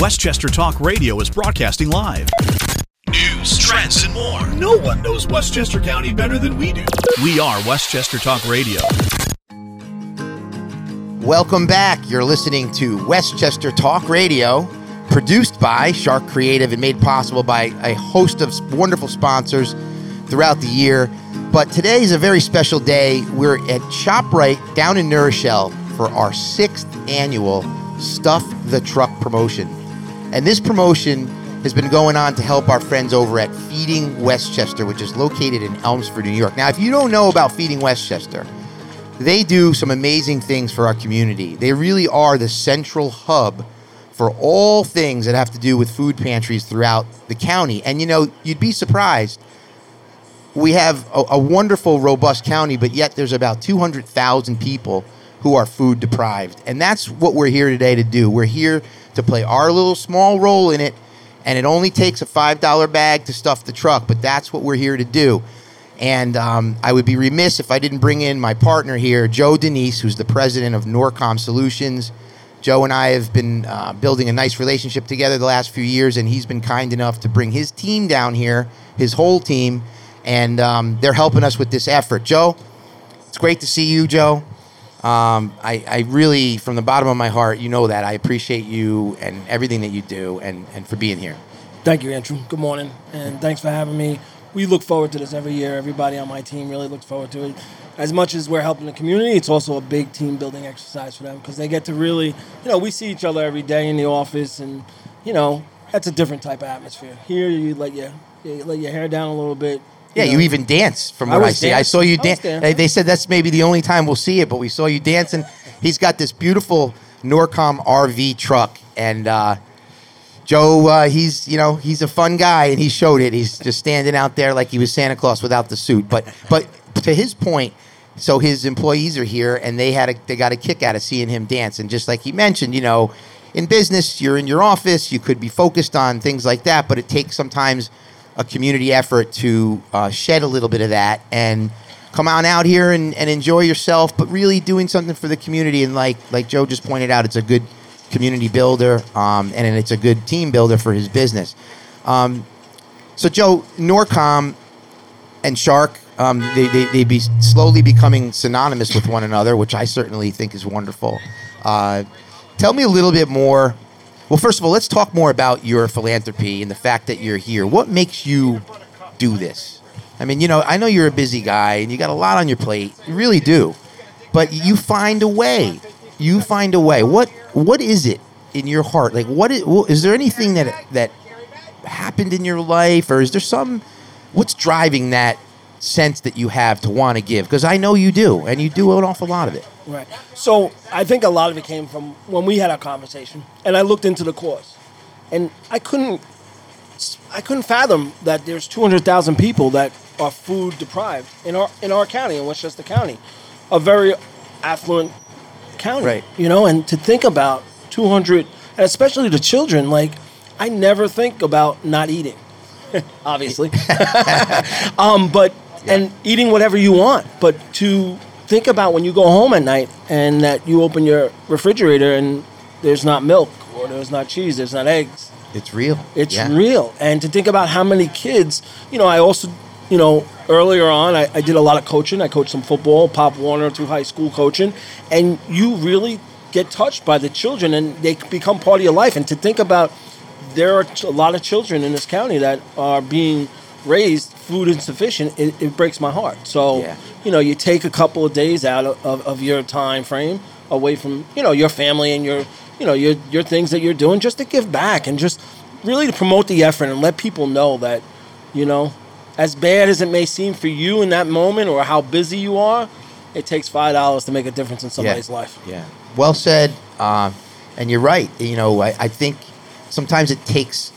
Westchester Talk Radio is broadcasting live. News, trends, and more. No one knows Westchester County better than we do. We are Westchester Talk Radio. Welcome back. You're listening to Westchester Talk Radio, produced by Shark Creative and made possible by a host of wonderful sponsors throughout the year. But today is a very special day. We're at ShopRite down in New for our sixth annual Stuff the Truck promotion. And this promotion has been going on to help our friends over at Feeding Westchester, which is located in Elmsford, New York. Now, if you don't know about Feeding Westchester, they do some amazing things for our community. They really are the central hub for all things that have to do with food pantries throughout the county. And you know, you'd be surprised. We have a, a wonderful, robust county, but yet there's about 200,000 people who are food deprived. And that's what we're here today to do. We're here to play our little small role in it. And it only takes a $5 bag to stuff the truck, but that's what we're here to do. And um, I would be remiss if I didn't bring in my partner here, Joe Denise, who's the president of Norcom Solutions. Joe and I have been uh, building a nice relationship together the last few years, and he's been kind enough to bring his team down here, his whole team, and um, they're helping us with this effort. Joe, it's great to see you, Joe. Um, I, I, really, from the bottom of my heart, you know that I appreciate you and everything that you do, and, and for being here. Thank you, Andrew. Good morning, and thanks for having me. We look forward to this every year. Everybody on my team really looks forward to it. As much as we're helping the community, it's also a big team building exercise for them because they get to really, you know, we see each other every day in the office, and you know, that's a different type of atmosphere. Here, you let your you let your hair down a little bit, yeah, you, know, you even dance from what I, I see. I saw you dance. They, they said that's maybe the only time we'll see it, but we saw you dancing. He's got this beautiful Norcom RV truck, and uh, Joe, uh, he's you know he's a fun guy, and he showed it. He's just standing out there like he was Santa Claus without the suit. But but to his point, so his employees are here, and they had a, they got a kick out of seeing him dance. And just like he mentioned, you know, in business, you're in your office, you could be focused on things like that, but it takes sometimes a community effort to uh, shed a little bit of that and come on out here and, and enjoy yourself, but really doing something for the community. And like like Joe just pointed out, it's a good community builder um, and it's a good team builder for his business. Um, so Joe, Norcom and Shark, um, they, they, they be slowly becoming synonymous with one another, which I certainly think is wonderful. Uh, tell me a little bit more well, first of all, let's talk more about your philanthropy and the fact that you're here. What makes you do this? I mean, you know, I know you're a busy guy and you got a lot on your plate. You really do. But you find a way. You find a way. What what is it in your heart? Like what is, is there anything that that happened in your life or is there some what's driving that sense that you have to want to give? Because I know you do, and you do an awful lot of it. Right. So I think a lot of it came from when we had our conversation, and I looked into the cause, and I couldn't, I couldn't fathom that there's 200,000 people that are food deprived in our in our county, in Westchester County, a very affluent county. Right. You know, and to think about 200, and especially the children, like I never think about not eating. obviously. um, but yeah. and eating whatever you want, but to think about when you go home at night and that you open your refrigerator and there's not milk or there's not cheese, there's not eggs. It's real. It's yeah. real. And to think about how many kids, you know, I also, you know, earlier on, I, I did a lot of coaching. I coached some football, Pop Warner through high school coaching. And you really get touched by the children and they become part of your life. And to think about there are a lot of children in this county that are being raised food insufficient, it, it breaks my heart. So, yeah. you know, you take a couple of days out of, of, of, your time frame away from, you know, your family and your, you know, your, your things that you're doing just to give back and just really to promote the effort and let people know that, you know, as bad as it may seem for you in that moment or how busy you are, it takes five dollars to make a difference in somebody's yeah. life. Yeah. Well said. Uh, and you're right. You know, I, I think sometimes it takes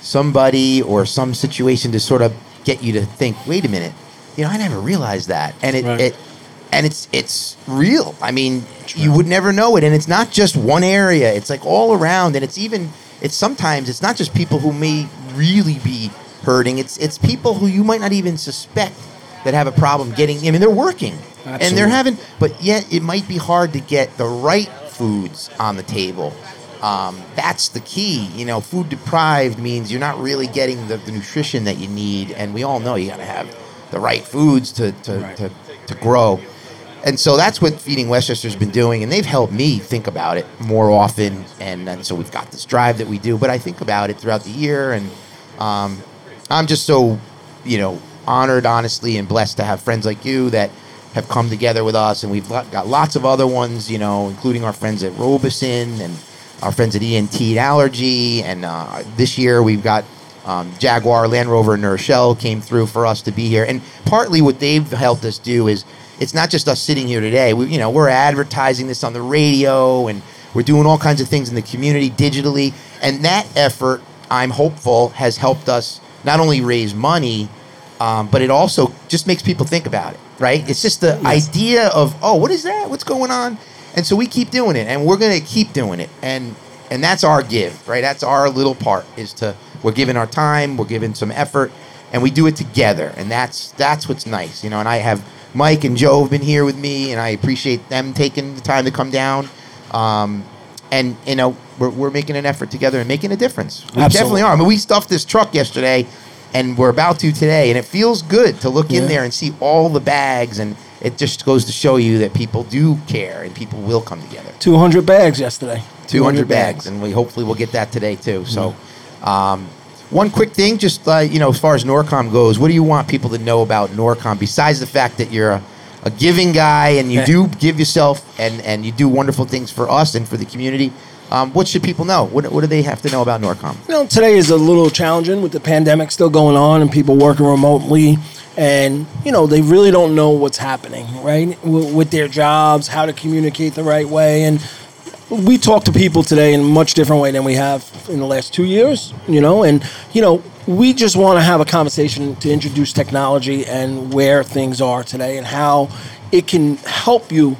somebody or some situation to sort of get you to think, wait a minute, you know, I never realized that, and it, right. it and it's it's real. I mean, you would never know it, and it's not just one area. It's like all around, and it's even it's sometimes it's not just people who may really be hurting. It's it's people who you might not even suspect that have a problem getting. I mean, they're working Absolutely. and they're having, but yet it might be hard to get the right foods on the table um, that's the key. You know, food deprived means you're not really getting the, the nutrition that you need, and we all know you got to have the right foods to to, Right. to to grow. And so that's what Feeding Westchester's been doing, and they've helped me think about it more often. And, and so we've got this drive that we do, but I think about it throughout the year, and um, I'm just so, you know, honored, honestly, and blessed to have friends like you that have come together with us, and we've got got lots of other ones, you know, including our friends at Robeson and our friends at ENT and Allergy, and uh, this year we've got um, Jaguar, Land Rover, and Rochelle came through for us to be here, and partly what they've helped us do is it's not just us sitting here today. We, you know, we're advertising this on the radio, and we're doing all kinds of things in the community digitally, and that effort, I'm hopeful, has helped us not only raise money, um, but it also just makes people think about it, right? It's just the idea of, oh, what is that? What's going on? And so we keep doing it, and we're going to keep doing it, and and that's our give, right? That's our little part is to we're giving our time, we're giving some effort, and we do it together, and that's that's what's nice, you know. And I have Mike and Joe have been here with me, and I appreciate them taking the time to come down. Um, and you know we're, we're making an effort together and making a difference. We Absolutely. definitely are. I mean, we stuffed this truck yesterday, and we're about to today, and it feels good to look in there and see all the bags, and it just goes to show you that people do care and people will come together. 200 bags yesterday. 200 bags, and we hopefully we'll get that today too. So, um, one quick thing, just uh, you know, as far as Norcom goes, what do you want people to know about Norcom besides the fact that you're a, a giving guy and you do give yourself and and you do wonderful things for us and for the community? Um, what should people know? What, what do they have to know about Norcom? You know, today is a little challenging with the pandemic still going on and people working remotely. And, you know, they really don't know what's happening, right? W- with their jobs, how to communicate the right way. And we talk to people today in a much different way than we have in the last two years, you know, and, you know, we just want to have a conversation to introduce technology and where things are today and how it can help you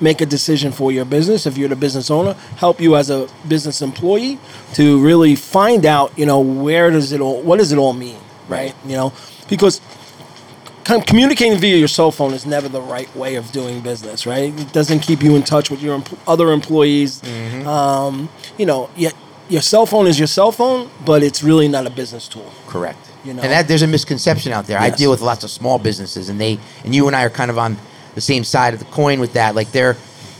make a decision for your business if you're the business owner help you as a business employee to really find out you know where does it all what does it all mean right you know because communicating via your cell phone is never the right way of doing business right it doesn't keep you in touch with your other employees um, you know yet your cell phone is your cell phone but it's really not a business tool Correct. You know? and that there's a misconception out there. I deal with lots of small businesses, and they and you and I are kind of on the same side of the coin with that. Like they're,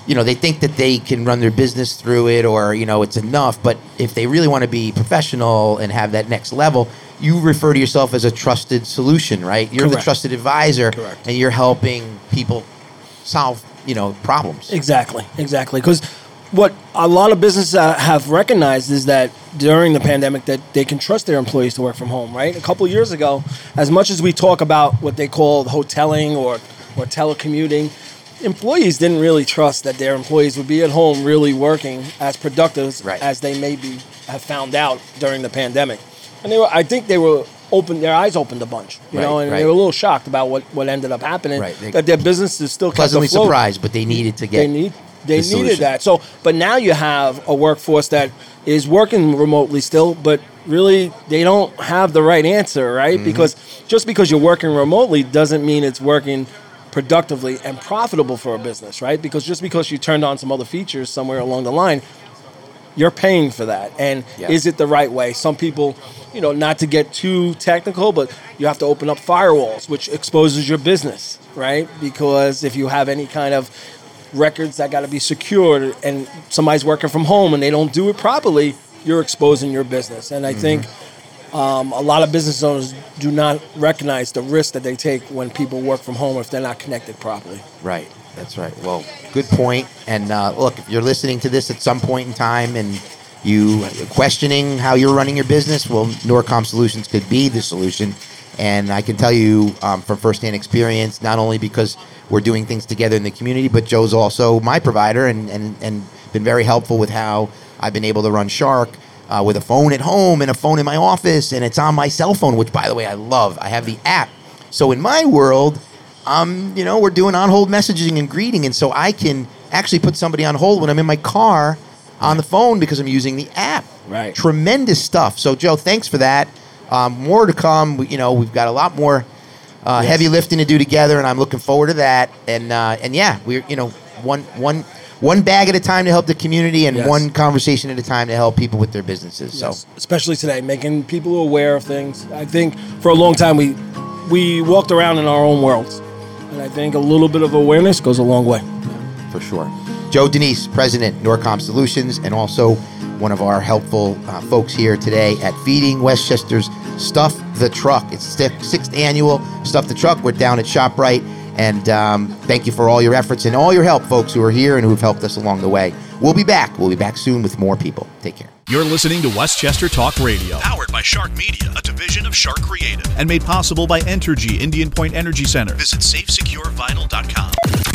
you know, they think that they can run their business through it, or you know, it's enough. But if they really want to be professional and have that next level, you refer to yourself as a trusted solution, right? You're the trusted advisor, Correct. and you're helping people solve, you know, problems. Exactly, exactly. Because what a lot of businesses uh, have recognized is that during the pandemic that they can trust their employees to work from home. Right? A couple of years ago, as much as we talk about what they call hoteling or or telecommuting, employees didn't really trust that their employees would be at home really working as productive Right. as they maybe have found out during the pandemic. And they were, I think they were open, their eyes opened a bunch, you know, and right. they were a little shocked about what, what ended up happening. Right, they- that their businesses still Pleasantly surprised, but they needed to get. they need they the needed solution. that. So, but now you have a workforce that is working remotely still, but really they don't have the right answer, right? Mm-hmm. Because just because you're working remotely doesn't mean it's working productively and profitable for a business, right? Because just because you turned on some other features somewhere along the line, you're paying for that. And Yeah. is it the right way? Some people, you know, not to get too technical, but you have to open up firewalls, which exposes your business, right? Because if you have any kind of records that got to be secured and somebody's working from home and they don't do it properly, you're exposing your business. And I think um, a lot of business owners do not recognize the risk that they take when people work from home if they're not connected properly. Right. That's right. Well, good point. And uh, look, if you're listening to this at some point in time and you questioning how you're running your business, well, Norcom Solutions could be the solution. And I can tell you um, from firsthand experience, not only because we're doing things together in the community, but Joe's also my provider and, and, and been very helpful with how I've been able to run Shark uh, with a phone at home and a phone in my office, and it's on my cell phone, which, by the way, I love. I have the app. So in my world, um, you know, we're doing on hold messaging and greeting, and so I can actually put somebody on hold when I'm in my car on the phone because I'm using the app. Right. Tremendous stuff. So Joe, thanks for that. Um, more to come. We, you know, we've got a lot more uh, Yes. heavy lifting to do together, and I'm looking forward to that. And uh, and yeah, we're you know one one one bag at a time to help the community, and Yes. one conversation at a time to help people with their businesses. Yes, So especially today, making people aware of things. I think for a long time we we walked around in our own worlds, and I think a little bit of awareness goes a long way. for sure. Joe Denise, President, Norcom Solutions, and also one of our helpful uh, folks here today at Feeding Westchester's Stuff the Truck. It's sixth annual Stuff the Truck. We're down at ShopRite. And um, thank you for all your efforts and all your help, folks who are here and who've helped us along the way. We'll be back. We'll be back soon with more people. Take care. You're listening to Westchester Talk Radio, powered by Shark Media, a division of Shark Creative, and made possible by Entergy Indian Point Energy Center. Visit safesecurevital.com.